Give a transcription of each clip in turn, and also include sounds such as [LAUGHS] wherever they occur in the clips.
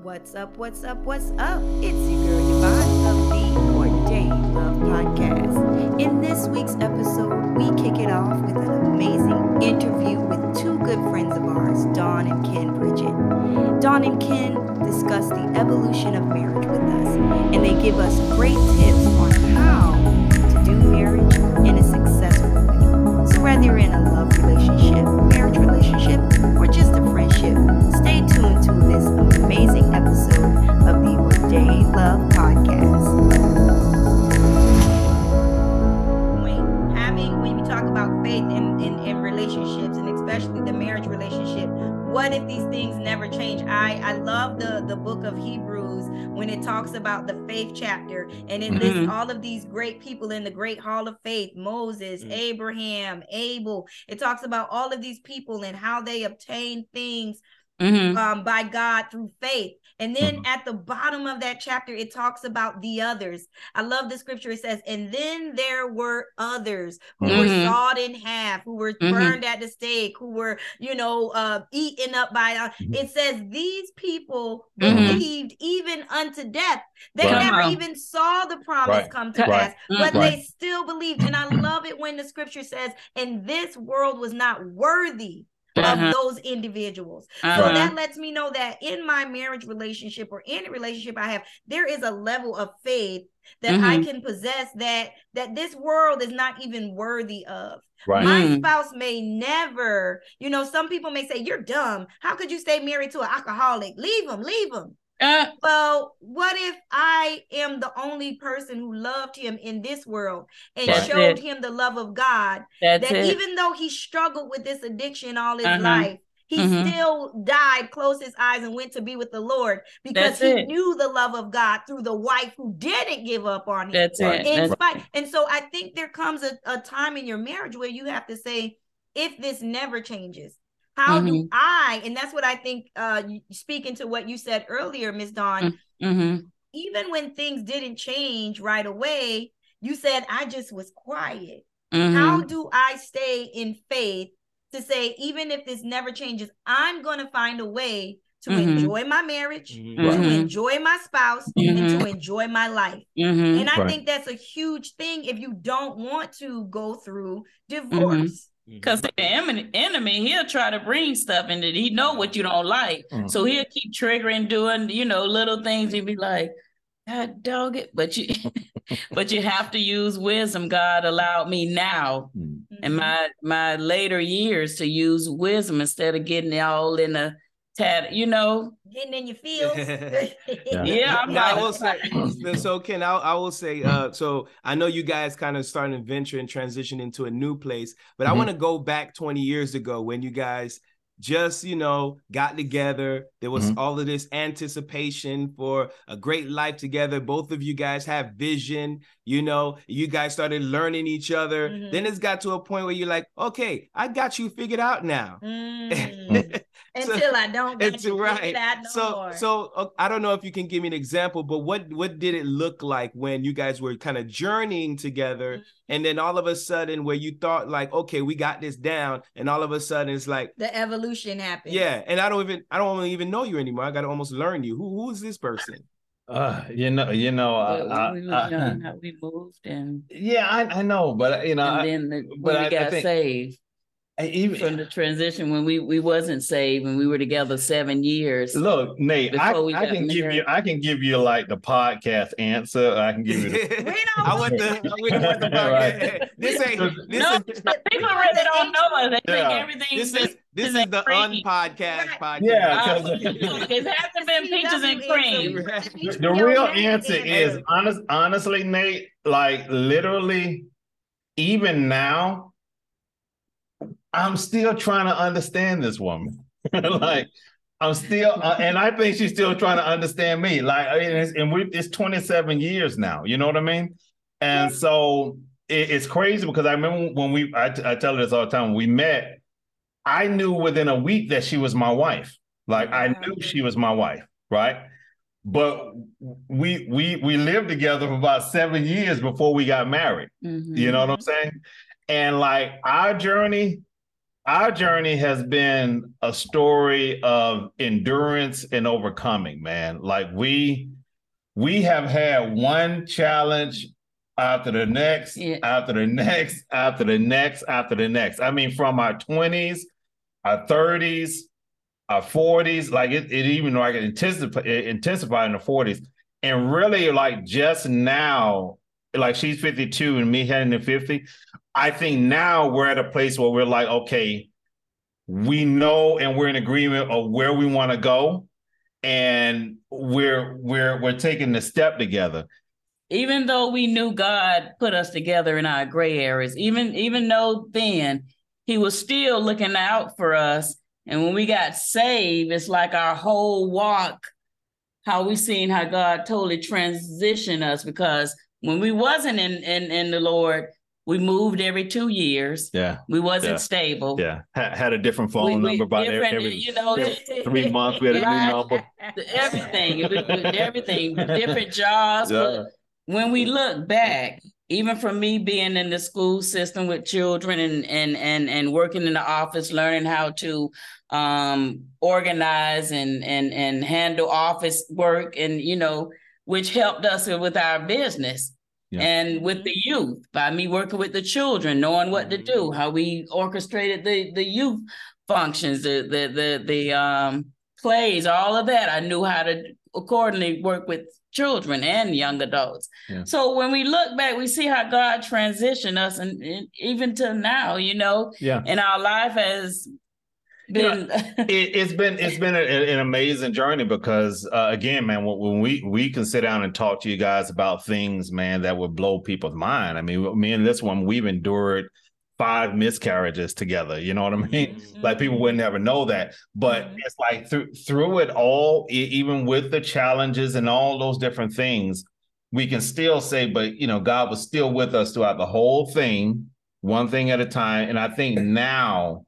What's up? What's up? What's up? It's your girl Yvonne of the Ordained Love Podcast. In this week's episode, we kick it off with an amazing interview with two good friends of ours, Dawn and Ken Bridgett. Dawn and Ken discuss the evolution of marriage with us, and they give us great tips on how to do marriage in a successful way. So, whether you're in a what if these things never change? I I love the the book of Hebrews when it talks about the faith chapter and it lists Mhm. all of these great people in the great hall of faith Moses, Mm. Abraham, Abel. It talks about all of these people and how they obtained things Mhm. um, by God through faith. And then at the bottom of that chapter, it talks about the others. I love the scripture. It says, And then there were others who were Mhm. sawed in half, who were Mhm. burned at the stake, who were, you know, uh, eaten up by. Uh, it says, These people Mhm. believed even unto death. They Right. never even saw the promise Right. come to Right. pass, but they still believed. And I love it when the scripture says, And this world was not worthy of Uh-huh. those individuals. So Uh-huh. that lets me know that in my marriage relationship or any relationship I have, there is a level of faith that I Mhm. can possess that that this world is not even worthy of. Right. My Mm. spouse may never, you know, some people may say, You're dumb. How could you stay married to an alcoholic? Leave him, leave him. Uh, Well, what if I am the only person who loved him in this world and showed it. him the love of God? that's that it. even though he struggled with this addiction all his Uh-huh. life, he Mhm. still died, closed his eyes, and went to be with the Lord because That's he it. knew the love of God through the wife who didn't give up on him. That's it. in That's, spite, and so I think there comes a, a time in your marriage where you have to say, if this never changes, how do Mhm. I? And that's what I think. Uh, speaking to what you said earlier, Miss Dawn, mhm. even when things didn't change right away, you said I just was quiet Mhm. how do I stay in faith to say, even if this never changes, I'm going to find a way to Mhm. enjoy my marriage, Mhm. to Mhm. enjoy my spouse, and Mhm. to enjoy my life? Mhm. And I Right. think that's a huge thing if you don't want to go through Mm-hmm. divorce. Because the enemy, enemy, he'll try to bring stuff in that he know what you don't like. Mhm. So he'll keep triggering, doing, you know, little things. He'll be like, God dog it. But you [LAUGHS] but you have to use wisdom. God allowed me now Mm. in my my later years to use wisdom instead of getting it all in a tat, you know. Getting in your [LAUGHS] feels. Yeah, I'm Now, I like- will say, so Ken, I, I will say, uh, so I know you guys kind of starting to venture and transition into a new place, but I Mhm. want to go back 20 years ago when you guys just, you know, got together. There was Mhm. all of this anticipation for a great life together. Both of you guys have vision, you know, you guys started learning each other. Mhm. Then it's got to a point where you're like, okay, I got you figured out now. Mm. [LAUGHS] [LAUGHS] Until I don't got It's you right. figured no so more. so uh, I don't know if you can give me an example, but what what did it look like when you guys were kind of journeying together, Mm-hmm. and then all of a sudden where you thought like, okay, we got this down, and all of a sudden it's like, the evolution happened. yeah, and I don't even I don't even know you anymore. I got to almost learn you. Who who is this person? Uh, you know, you know, But I, we was I- young, how we moved and, [LAUGHS] yeah, I, I know, but you know, and I, then the, but when I- I we got think- saved I even from the transition when we we wasn't saved when we were together seven years. look, Nate, I, I got can give you. I can we you like the podcast answer. I can give you the [LAUGHS] We don't [LAUGHS] I want the I want want the Right. this ain't this No, is People really don't know us. They think Yeah. everything's this is this is the cream. unpodcast Right. podcast. Yeah, Uh, 'cause- [LAUGHS] it hasn't been peaches and cream. the, the real answer is honest honestly nate like literally even now i'm still trying to understand this woman. [LAUGHS] Like i'm still uh, and i think she's still trying to understand me. Like mean, it's, and we it's 27 years now you know what i mean? And so it, it's crazy because i remember when we I, I tell her this all the time we met i knew within a week that she was my wife. Like i knew she was my wife right? But we we we lived together for about seven years before we got married. Mhm. You know what I'm saying? And like our journey our journey has been a story of endurance and overcoming, man. Like we we have had one challenge after the next, Yeah. after the next, after the next, after the next. I mean, from our 20s, our 30s, our 40s, like it, it even like it intensified, it intensified in the 40s. And really, like just now, like she's 52 and me heading to 50. I think now we're at a place where we're like, okay, we know and we're in agreement of where we want to go. And we're we're we're taking the step together. even though we knew God put us together in our gray areas, even even though then he was still looking out for us. And when we got saved, it's like our whole walk, how we seen how God totally transitioned us because when we wasn't in in, in the Lord, we moved every two years. Yeah. We wasn't Yeah. stable. Yeah. Had, had a different phone We- we number by every, every you know, [LAUGHS] three months. We had a new number. [LAUGHS] everything, everything, different [LAUGHS] jobs. Yeah. But when we look back, even from me being in the school system with children and and and and working in the office, learning how to um organize and and and handle office work, and you know, which helped us with our business. Yeah. And with the youth, by me working with the children, knowing what to do, how we orchestrated the the youth functions, the the the the um plays, all of that. I knew how to accordingly work with children and young adults. Yeah. So when we look back, we see how God transitioned us, and, and even to now, you know, Yeah. and our life has been. [LAUGHS] it, it's been it's been a, an amazing journey because uh, again, man, when, we we can sit down and talk to you guys about things, man, that would blow people's mind. I mean, me and this one, we've endured five miscarriages together. You know what I mean? Like people would never know that, but Mhm. it's like through through it all, even with the challenges and all those different things, we can still say, but you know, God was still with us throughout the whole thing, one thing at a time. And I think now,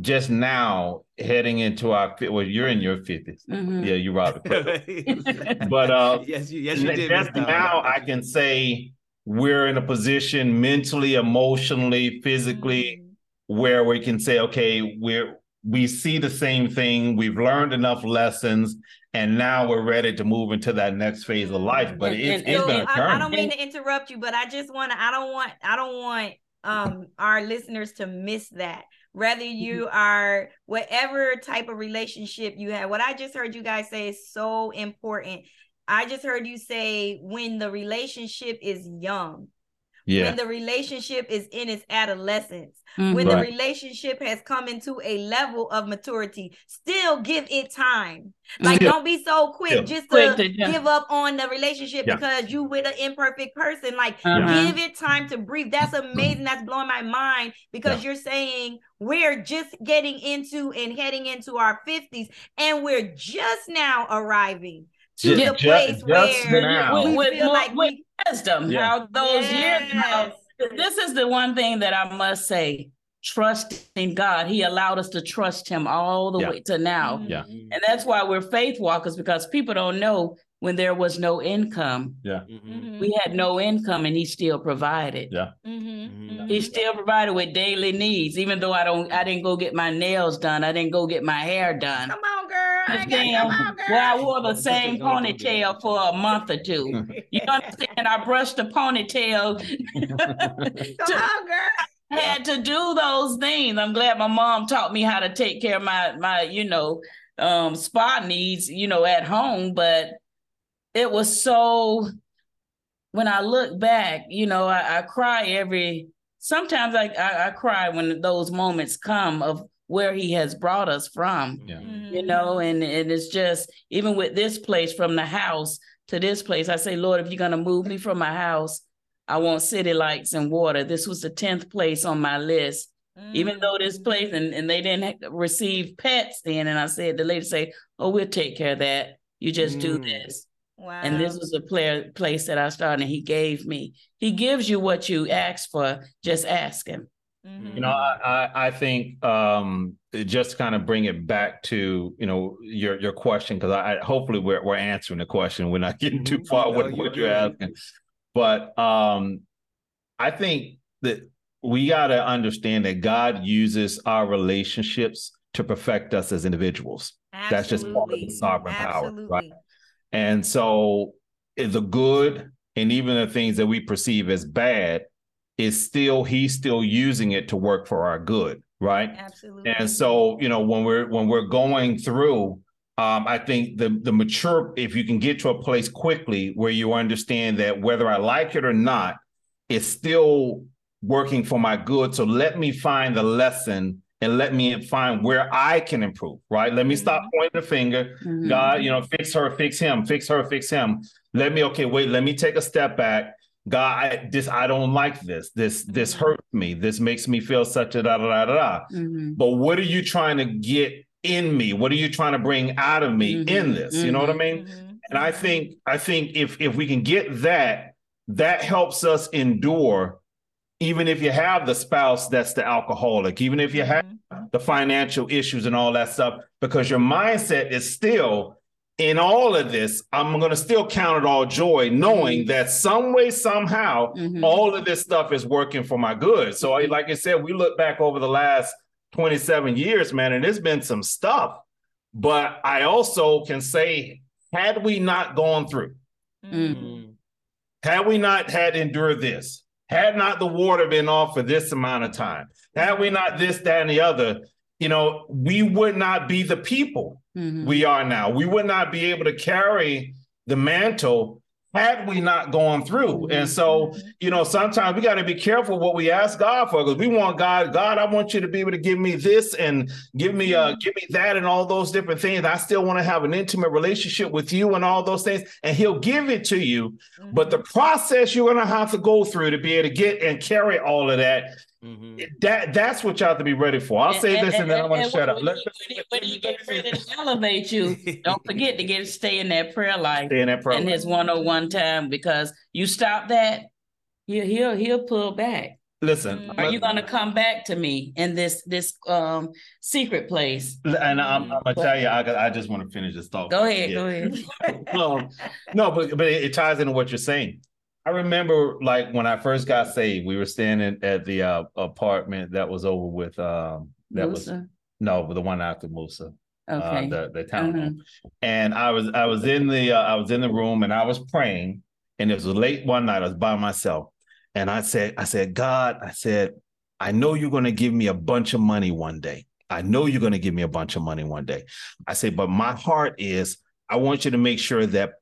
just now, heading into our well, you're in your 50s. Mhm. Yeah, you robbed the [LAUGHS] clip. [LAUGHS] But uh yes, you, yes, you did. just now I can say we're in a position mentally, emotionally, physically, where we can say, okay, we're we see the same thing, we've learned enough lessons, and now we're ready to move into that next phase of life. But And- it's, and- it's So, been a I, I journey. don't mean to interrupt you, but I just want to. I don't want. I don't want um our listeners to miss that. Whether mm-hmm. you are whatever type of relationship you have, what I just heard you guys say is so important. I just heard you say when the relationship is young, yeah, when the relationship is in its adolescence, Mhm. when Right. the relationship has come into a level of maturity, still give it time. Like, Yeah. don't be so quick Yeah. just Quick to to give up on the relationship Yeah. because you with an imperfect person. Like, Uh-huh. give it time to breathe. That's amazing. That's blowing my mind because you're saying we're just getting into and heading into our 50s and we're just now arriving to Ju- the place just where now. we With feel more- like with we wisdom. Yeah. How those years ago, Yes. this is the one thing that I must say. Trusting God, He allowed us to trust Him all the Yeah. way to now, Yeah. and that's why we're faith walkers because people don't know when there was no income. Mhm. We had no income, and He still provided. Yeah. Mhm, He still provided with daily needs, even though I don't. I didn't go get my nails done. I didn't go get my hair done. Come on, girl. I got, Understand? come on, girl. Well, I wore the same ponytail for a month or two. [LAUGHS] You understand? I brushed the ponytail. [LAUGHS] Come on, girl. had to do those things. I'm glad my mom taught me how to take care of my my, you know, um spa needs, you know, at home. But it was so when I look back, you know, I, I cry every sometimes I, I I cry when those moments come of where he has brought us from Yeah. Mm-hmm. you know and and it's just even with this place from the house to this place i say lord if you're going to move me from my house i want city lights and water this was the 10th place on my list even though this Mm-hmm. place and, and they didn't receive pets then and i said the lady say oh we'll take care of that you just do Mm. this Wow. and this was the player, place that i started and he gave me he gives you what you ask for just ask him Mhm. You know, I, I I think um just to kind of bring it back to you know your your question because I, I hopefully we're we're answering the question. We're not getting too Mhm. far No, with you're what you're good. asking, but um I think that we got to understand that God uses our relationships to perfect us as individuals. Absolutely. That's just part of the sovereign Absolutely. power, right? And so eh, the good and even the things that we perceive as bad is still he's still using it to work for our good, right? Absolutely. And so, you know, when we're when we're going through, um, I think the the mature, if you can get to a place quickly where you understand that whether I like it or not, it's still working for my good. So let me find the lesson and let me find where I can improve, right? Let me stop pointing the finger. Mhm. God, you know, fix her, fix him, fix her, fix him. Let me, okay, wait, let me take a step back. God, I, this, I don't like this. This, this hurts me. This makes me feel such a da da da da da. Mhm. But what are you trying to get in me? What are you trying to bring out of me Mhm, in this? You know what I mean? And I think, I think if if we can get that, that helps us endure, even if you have the spouse that's the alcoholic, even if you have Mhm. the financial issues and all that stuff, because your mindset is still in all of this. I'm going to still count it all joy, knowing that some way, somehow, Mhm. all of this stuff is working for my good. So, I- like I said, we look back over the last 27 years, man, and there's been some stuff. But I also can say, had we not gone through, Mhm. Mm. had we not had endured this, had not the water been off for this amount of time, had we not this, that, and the other, you know, we would not be the people Mhm. we are now. We would not be able to carry the mantle had we not gone through. And so, Mhm. you know, sometimes we got to be careful what we ask God for because we want God, God, I want you to be able to give me this and give me uh give me that and all those different things. I still want to have an intimate relationship with you and all those things. And he'll give it to you. But the process you're gonna have to go through to be able to get and carry all of that, Mhm. that that's what you have to be ready for. I'll say this and then I'm gonna shut up. When, Let, when, when, when you get ready to elevate you, [LAUGHS] don't forget to get stay in that prayer life stay in that prayer. and his one on one time because you stop that, he'll he'll he'll pull back. Listen, Mm. Are you gonna come back to me in this this um secret place? and I'm, I'm gonna tell you, I, I just want to finish this thought. Go ahead, Yeah. go ahead. [LAUGHS] um, no, but but it, it ties into what you're saying. I remember like when I first got saved, we were standing at the uh, apartment that was over with um that was no, the one after Musa, Okay. uh, the the town. Mhm. And I was I was in the uh, I was in the room and I was praying, and it was late one night. I was by myself, and I said I said God, I said I know you're going to give me a bunch of money one day. I know you're going to give me a bunch of money one day. I say, but my heart is I want you to make sure that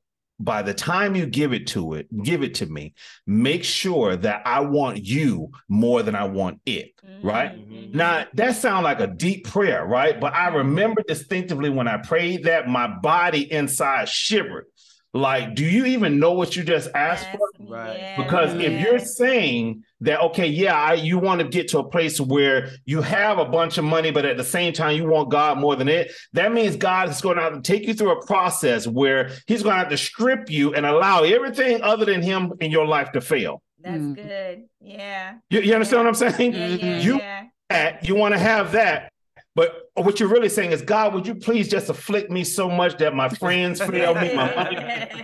by the time you give it to it, give it to me, make sure that I want you more than I want it. right? Mhm. Now that sounds like a deep prayer, right? But I remember distinctively when I prayed that my body inside shivered. Like, do you even know what you just asked Yes, for? Right. yeah, Because if you're saying that, okay, yeah, I, you want to get to a place where you have a bunch of money, but at the same time you want God more than it, that means God is going to have to take you through a process where He's going to have to strip you and allow everything other than Him in your life to fail. That's Mm. good. Yeah. You, you understand what I'm saying? Yeah, yeah, You- yeah. you want to have that. But what you're really saying is, God, would you please just afflict me so much that my friends fail me, my money,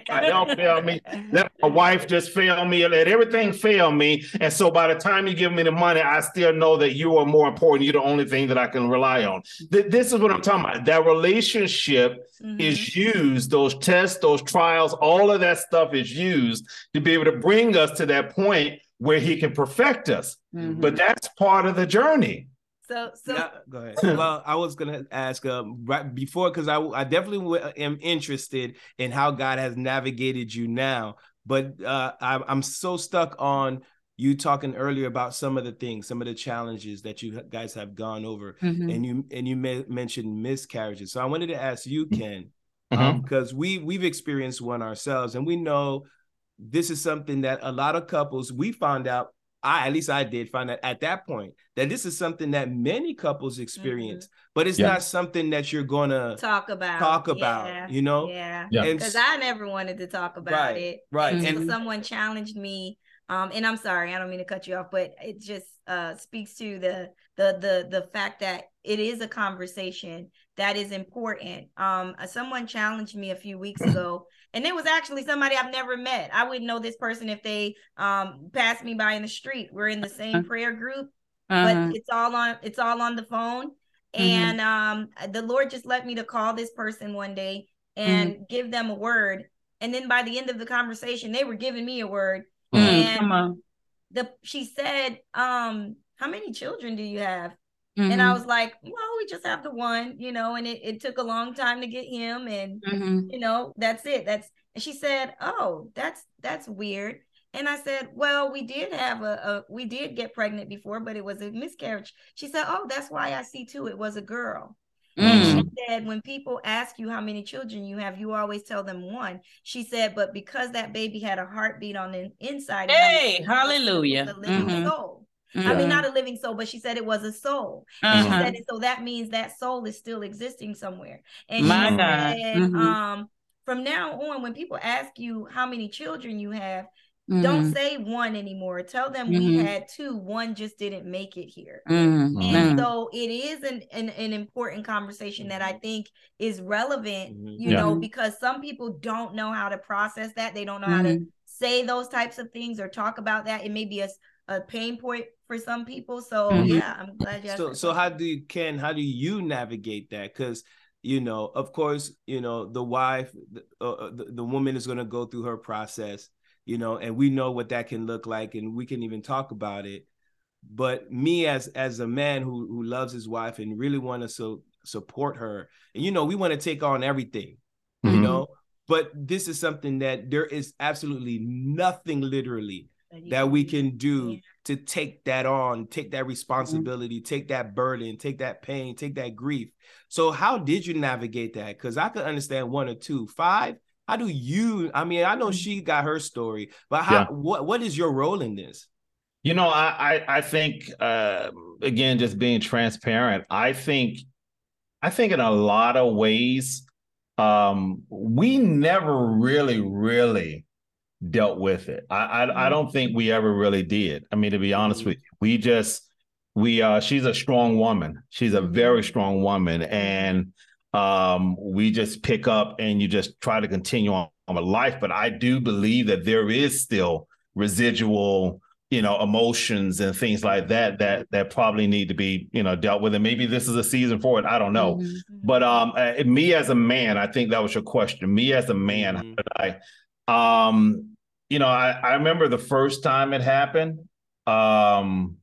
my [LAUGHS] health fail me, let my wife just fail me, let everything fail me. And so by the time you give me the money, I still know that you are more important. You're the only thing that I can rely on. Th- This is what I'm talking about. That relationship Mhm. is used, those tests, those trials, all of that stuff is used to be able to bring us to that point where he can perfect us. Mhm. But that's part of the journey. So, so Yeah, go ahead. [LAUGHS] well, I was gonna ask um, right before because I I definitely w- am interested in how God has navigated you now, but uh, I, I'm so stuck on you talking earlier about some of the things, some of the challenges that you guys have gone over, Mhm. and you and you me- mentioned miscarriages. So I wanted to ask you, Ken, Mhm. um, because we we've experienced one ourselves, and we know this is something that a lot of couples we found out. I at least I did find that at that point that this is something that many couples experience, but it's Yeah. not something that you're gonna talk about. talk about, Yeah, you know? Yeah. Yeah. And Because s- I never wanted to talk about Right, it. right. Until And- someone challenged me Um, and I'm sorry, I don't mean to cut you off, but it just uh, speaks to the the the the fact that it is a conversation that is important. Um, someone challenged me a few weeks [CLEARS THROAT] ago, and it was actually somebody I've never met. I wouldn't know this person if they um passed me by in the street. We're in the same uh-huh. prayer group, uh-huh. but it's all on it's all on the phone. Mm-hmm. And um, the Lord just let me to call this person one day and mm-hmm. give them a word. And then by the end of the conversation, they were giving me a word. Mm-hmm. And the she said, um, how many children do you have? Mm-hmm. And I was like, well, we just have the one, you know, and it, it took a long time to get him. And, mm-hmm. you know, that's it. That's, and she said, oh, that's, that's weird. And I said, well, we did have a, a we did get pregnant before, but it was a miscarriage. She said, oh, that's why I see too. It was a girl. Mm. And she mm. said, when people ask you how many children you have, you always tell them one. She said, but because that baby had a heartbeat on the inside, hey, hallelujah, a living mm-hmm. soul. Mm-hmm. I mean, not a living soul, but she said it was a soul. Uh-huh. And she uh-huh. said, so that means that soul is still existing somewhere. And My she God. said, mm-hmm. um, from now on, when people ask you how many children you have, Mm-hmm. Don't say one anymore. Tell them mm-hmm. we had two. One just didn't make it here. Mm-hmm. And so it is an, an, an, important conversation that I think is relevant, mm-hmm. you yeah. know, because some people don't know how to process that. They don't know how to mm-hmm. say those types of things or talk about that. It may be a, a pain point for some people. So mm-hmm. yeah, I'm glad you So so how do you Ken, how do you navigate that? Because you know, of course, you know, the wife, uh, uh, the, the woman is going to go through her process, you know, and we know what that can look like, and we can even talk about it. But me as as a man who who loves his wife and really want to so support her, and you know, we want to take on everything, mm-hmm. you know. But this is something that there is absolutely nothing literally that we can do to take that on, take that responsibility, mm-hmm. take that burden, take that pain, take that grief. So, how did you navigate that? Because I could understand one or two. Five, how do you? I mean, I know mm-hmm. she got her story, but how? Yeah. What What is your role in this? You know, I I, I think uh, again, just being transparent. I think, I think in a lot of ways, um, we never really, really dealt with it. I, I, I mm-hmm. don't think we ever really did. I mean, to be honest mm-hmm. with you, we just we uh she's a strong woman. She's a very mm-hmm. strong woman, and um we just pick up and you just try to continue on, on with life. But I do believe that there is still residual you know emotions and things like that that that probably need to be you know dealt with and maybe this is a season for it i don't know mm-hmm. but um uh, me as a man i think that was your question me as a man mm-hmm. i um, you know, I, I remember the first time it happened. Um,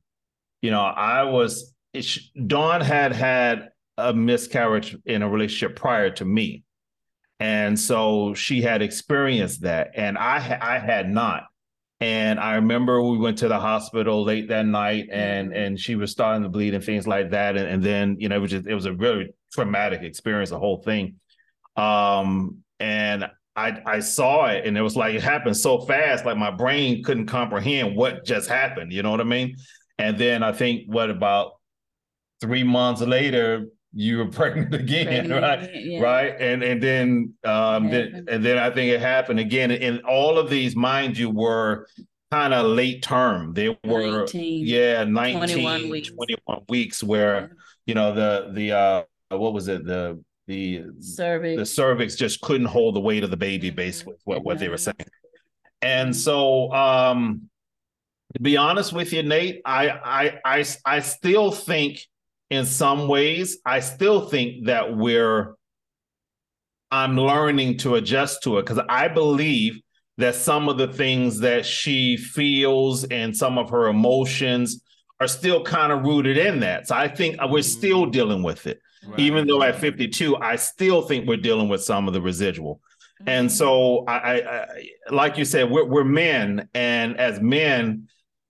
you know, I was it, Dawn had had a miscarriage in a relationship prior to me, and so she had experienced that, and I I had not. And I remember we went to the hospital late that night, and mm-hmm. and she was starting to bleed and things like that, and, and then you know it was just it was a really traumatic experience, the whole thing. Um, and I I saw it and it was like it happened so fast, like my brain couldn't comprehend what just happened. You know what I mean? And then I think what about three months later, you were [LAUGHS] pregnant again, pregnant, right? Yeah. Right. And and then um then, and then I think it happened again. And all of these, mind you, were kind of late term. They were 19, yeah, 19, 21 weeks, 21 weeks where, yeah. you know, the the uh what was it? The the cervix the cervix just couldn't hold the weight of the baby mm-hmm. basically what, what they were saying. And so um to be honest with you nate I, I i i still think in some ways i still think that we're i'm learning to adjust to it because i believe that some of the things that she feels and some of her emotions are still kind of rooted in that. So i think we're still mm-hmm. dealing with it Right. Even though at 52, I still think we're dealing with some of the residual. Mm-hmm. And so I, I, like you said, we're, we're men, and as men,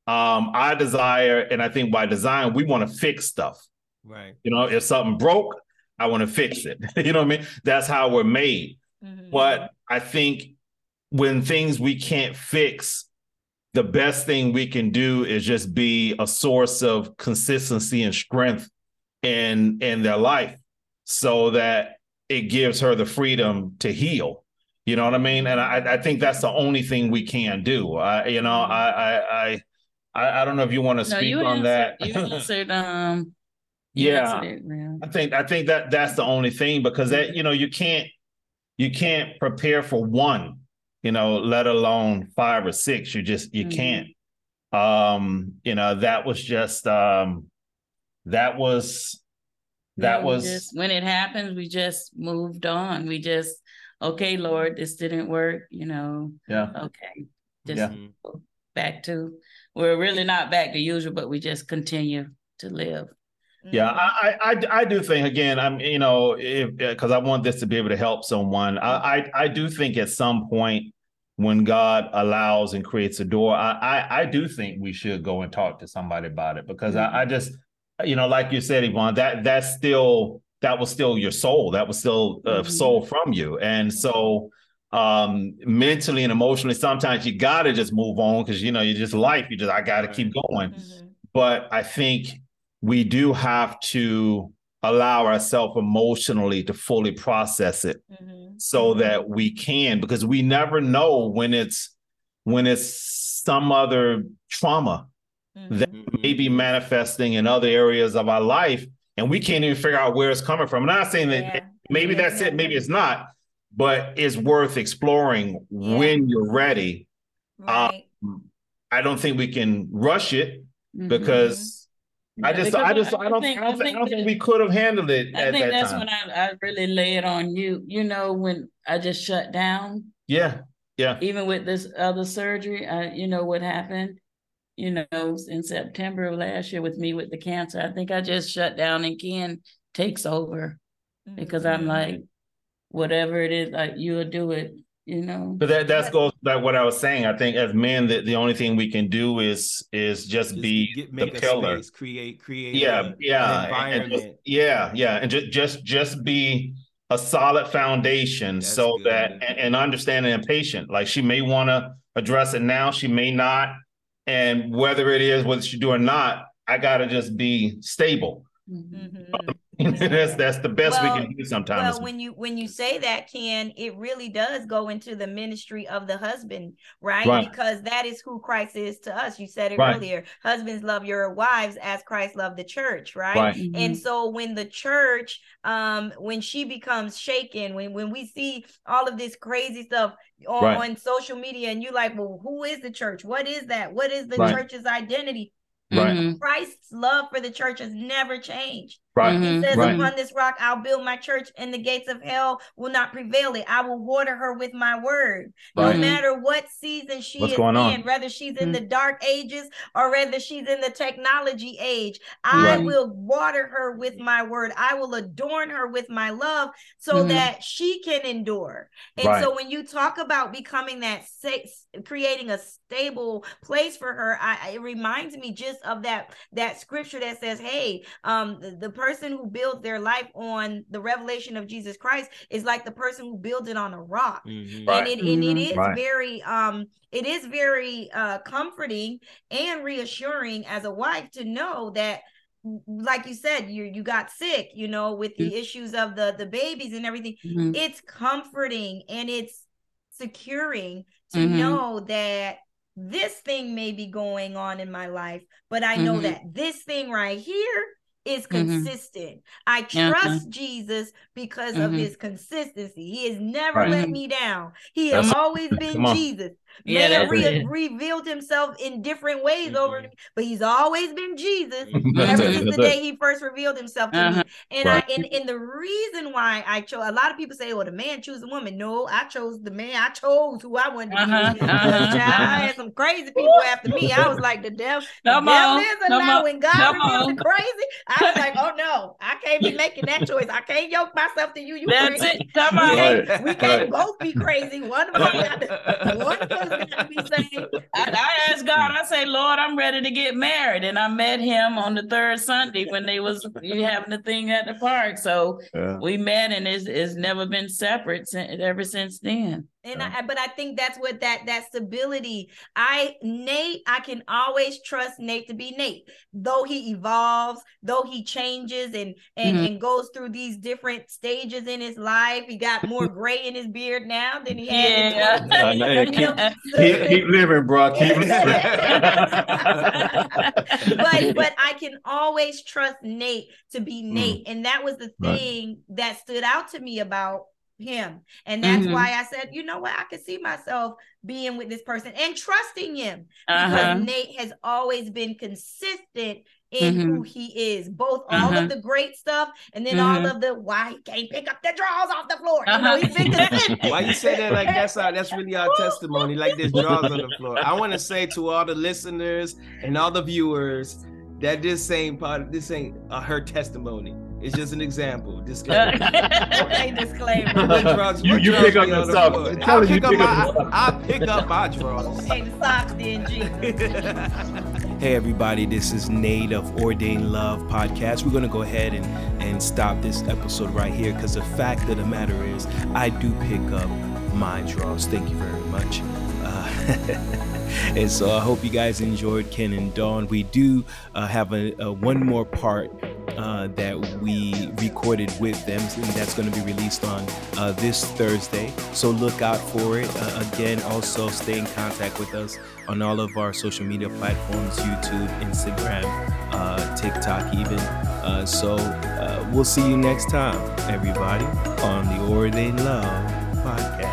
um, I desire, and I think by design, we want to fix stuff. Right. You know, if something broke, I want to fix it. [LAUGHS] you know what I mean? That's how we're made. Mm-hmm. But I think when things we can't fix, the best thing we can do is just be a source of consistency and strength in in their life so that it gives her the freedom to heal You know what I mean? And I, I think that's the only thing we can do. I, you know, Mm-hmm. I, I, I, I don't know if you want to No, speak on answered, that. you answered, um, you Yeah. answered it, yeah. I think I think that that's the only thing because that you know you can't you can't prepare for one, you know, let alone five or six. You just you Mhm. can't. Um, you know, that was just um that was that was just, when it happens, we just moved on. We just, okay, Lord, this didn't work, you know, yeah. okay. Just Yeah. Back to, we're really not back to usual, but we just continue to live. Yeah. I, I I do think again. I'm you know if uh, because I want this to be able to help someone. I, I I do think at some point when God allows and creates a door, I I, I do think we should go and talk to somebody about it because I, I mm-hmm. just you know like you said, Yvonne, that that's still that was still your soul. That was still uh, Mhm. soul from you, and so um mentally and emotionally sometimes you gotta just move on because you know you just life you just i gotta keep going Mhm. but I think we do have to allow ourselves emotionally to fully process it Mhm. so that we can because we never know when it's when it's some other trauma that Mhm. may be manifesting in other areas of our life and we can't even figure out where it's coming from. I'm not saying that Yeah. maybe Yeah, that's yeah, it, maybe it's not, but it's worth exploring Yeah. when you're ready. Right. I don't think we can rush it Mhm. because I just, because I just, I- I I don't, think- I don't, I think, I don't think that- we could have handled it I at think that that's time. when I, I really lay it on you, you know, when I just shut down, yeah, yeah, even with this other surgery, I, you know, what happened, you know, in September of last year with me with the cancer, I think I just shut down and Ken takes over because I'm Mhm. like, whatever it is, like you'll do it, you know. but that that's goes back what I was saying. I think as men, that the only thing we can do is is just, Just be get, the make a pillar. space, create, create. Yeah, a- yeah, An and- and just- yeah, yeah, and just just just be a solid foundation That's so good. that and, and understanding and patient. Like she may want to address it now, she may not, and whether it is whether she do or not, I gotta just be stable. Mhm. [LAUGHS] That's that's the best Well- we can do sometimes. Well, when you when you say that, Ken, it really does go into the ministry of the husband, right? Right. Because that is who Christ is to us. You said it Right. earlier. Husbands love your wives as Christ loved the church, right? right. And Mhm. so when the church, um, when she becomes shaken, when when we see all of this crazy stuff on, Right. on social media, and you're like, well, who is the church? What is that? What is the Right. church's identity? Right. Mhm. Christ's love for the church has never changed. Right. He says, Right. Upon this rock I'll build my church, and the gates of hell will not prevail it. I will water her with my word. Right. No matter what season she What's is going in, on? whether she's in Mhm. the dark ages or whether she's in the technology age, I Right. will water her with my word. I will adorn her with my love so Mhm. that she can endure. And Right. so when you talk about becoming that safe, creating a stable place for her, I, I- it reminds me just of that that scripture that says, "Hey, um, the, the person who builds their life on the revelation of Jesus Christ is like the person who builds it on a rock." Mhm. Right. And it and it Mhm. Right. very um it is very uh comforting and reassuring as a wife to know that like you said you you got sick you know with the issues of the the babies and everything Mhm. it's comforting and it's securing to Mhm. know that this thing may be going on in my life, but I know Mhm. that this thing right here is Mhm. consistent. I Yeah. trust Jesus because of Mhm. his consistency. He has never Right. let Mhm. me down. He That's has it. always been Jesus. Yeah, May have re- revealed himself in different ways over Mhm. me, but he's always been Jesus ever since the it. day he first revealed himself to Uh-huh. me. And Right. I and, and the reason why I chose a lot of people say, well, the man choose a woman. No, I chose the man. I chose who I wanted to Uh-huh, be. Uh-huh, [LAUGHS] I uh-huh. had some crazy people after me. I was like, the devil, the Come devil on, is a come lie. on, When God come revealed the crazy, I was like, oh no, I can't be [LAUGHS] making that choice. I can't yoke myself to you. You That's crazy. it. Come We on. can't, Right, we can't right. both be crazy. One of us got to, one of us I, I asked God, I say, Lord, I'm ready to get married. And I met him on the third Sunday when they was having the thing at the park. So yeah. we met and it's, it's never been separate since, ever since then. And I, but I think that's what that that stability. I Nate, I can always trust Nate to be Nate, though he evolves, though he changes and and mm-hmm. and goes through these different stages in his life. He got more [LAUGHS] gray in his beard now than he had. Yeah, keep, keep, keep, living, bro. Keep [LAUGHS] living. but [LAUGHS] but I can always trust Nate to be mm. Nate, mm. and that was the thing right. that stood out to me about him. And that's mm-hmm. why I said, you know what, I could see myself being with this person and trusting him because uh-huh. Nate has always been consistent in mm-hmm. who he is, both all of mm-hmm. the great stuff and then all mm-hmm. of the why he can't pick up the drawers off the floor. Uh-huh. You know, [LAUGHS] why you say that like that's our that's really our [LAUGHS] testimony, like there's drawers on the floor. I want to say to all the listeners and all the viewers that this ain't part of this ain't uh, her testimony. It's just an example. Disclaimer. [LAUGHS] disclaimer. Drugs, you you pick up the socks. I pick up my I pick up my drugs. [LAUGHS] Hey, the socks then, Hey everybody, this is Nate of Ordained Love Podcast. We're gonna go ahead and, and stop this episode right here because the fact of the matter is I do pick up my draws. Thank you very much. Uh, [LAUGHS] and so I hope you guys enjoyed Ken and Dawn. We do uh, have a, a, one more part uh, that we recorded with them, and that's going to be released on uh, this Thursday. So look out for it. Uh, again, also stay in contact with us on all of our social media platforms YouTube, Instagram, uh, TikTok, even. Uh, so we'll see you next time, everybody, on the Ordained Love podcast.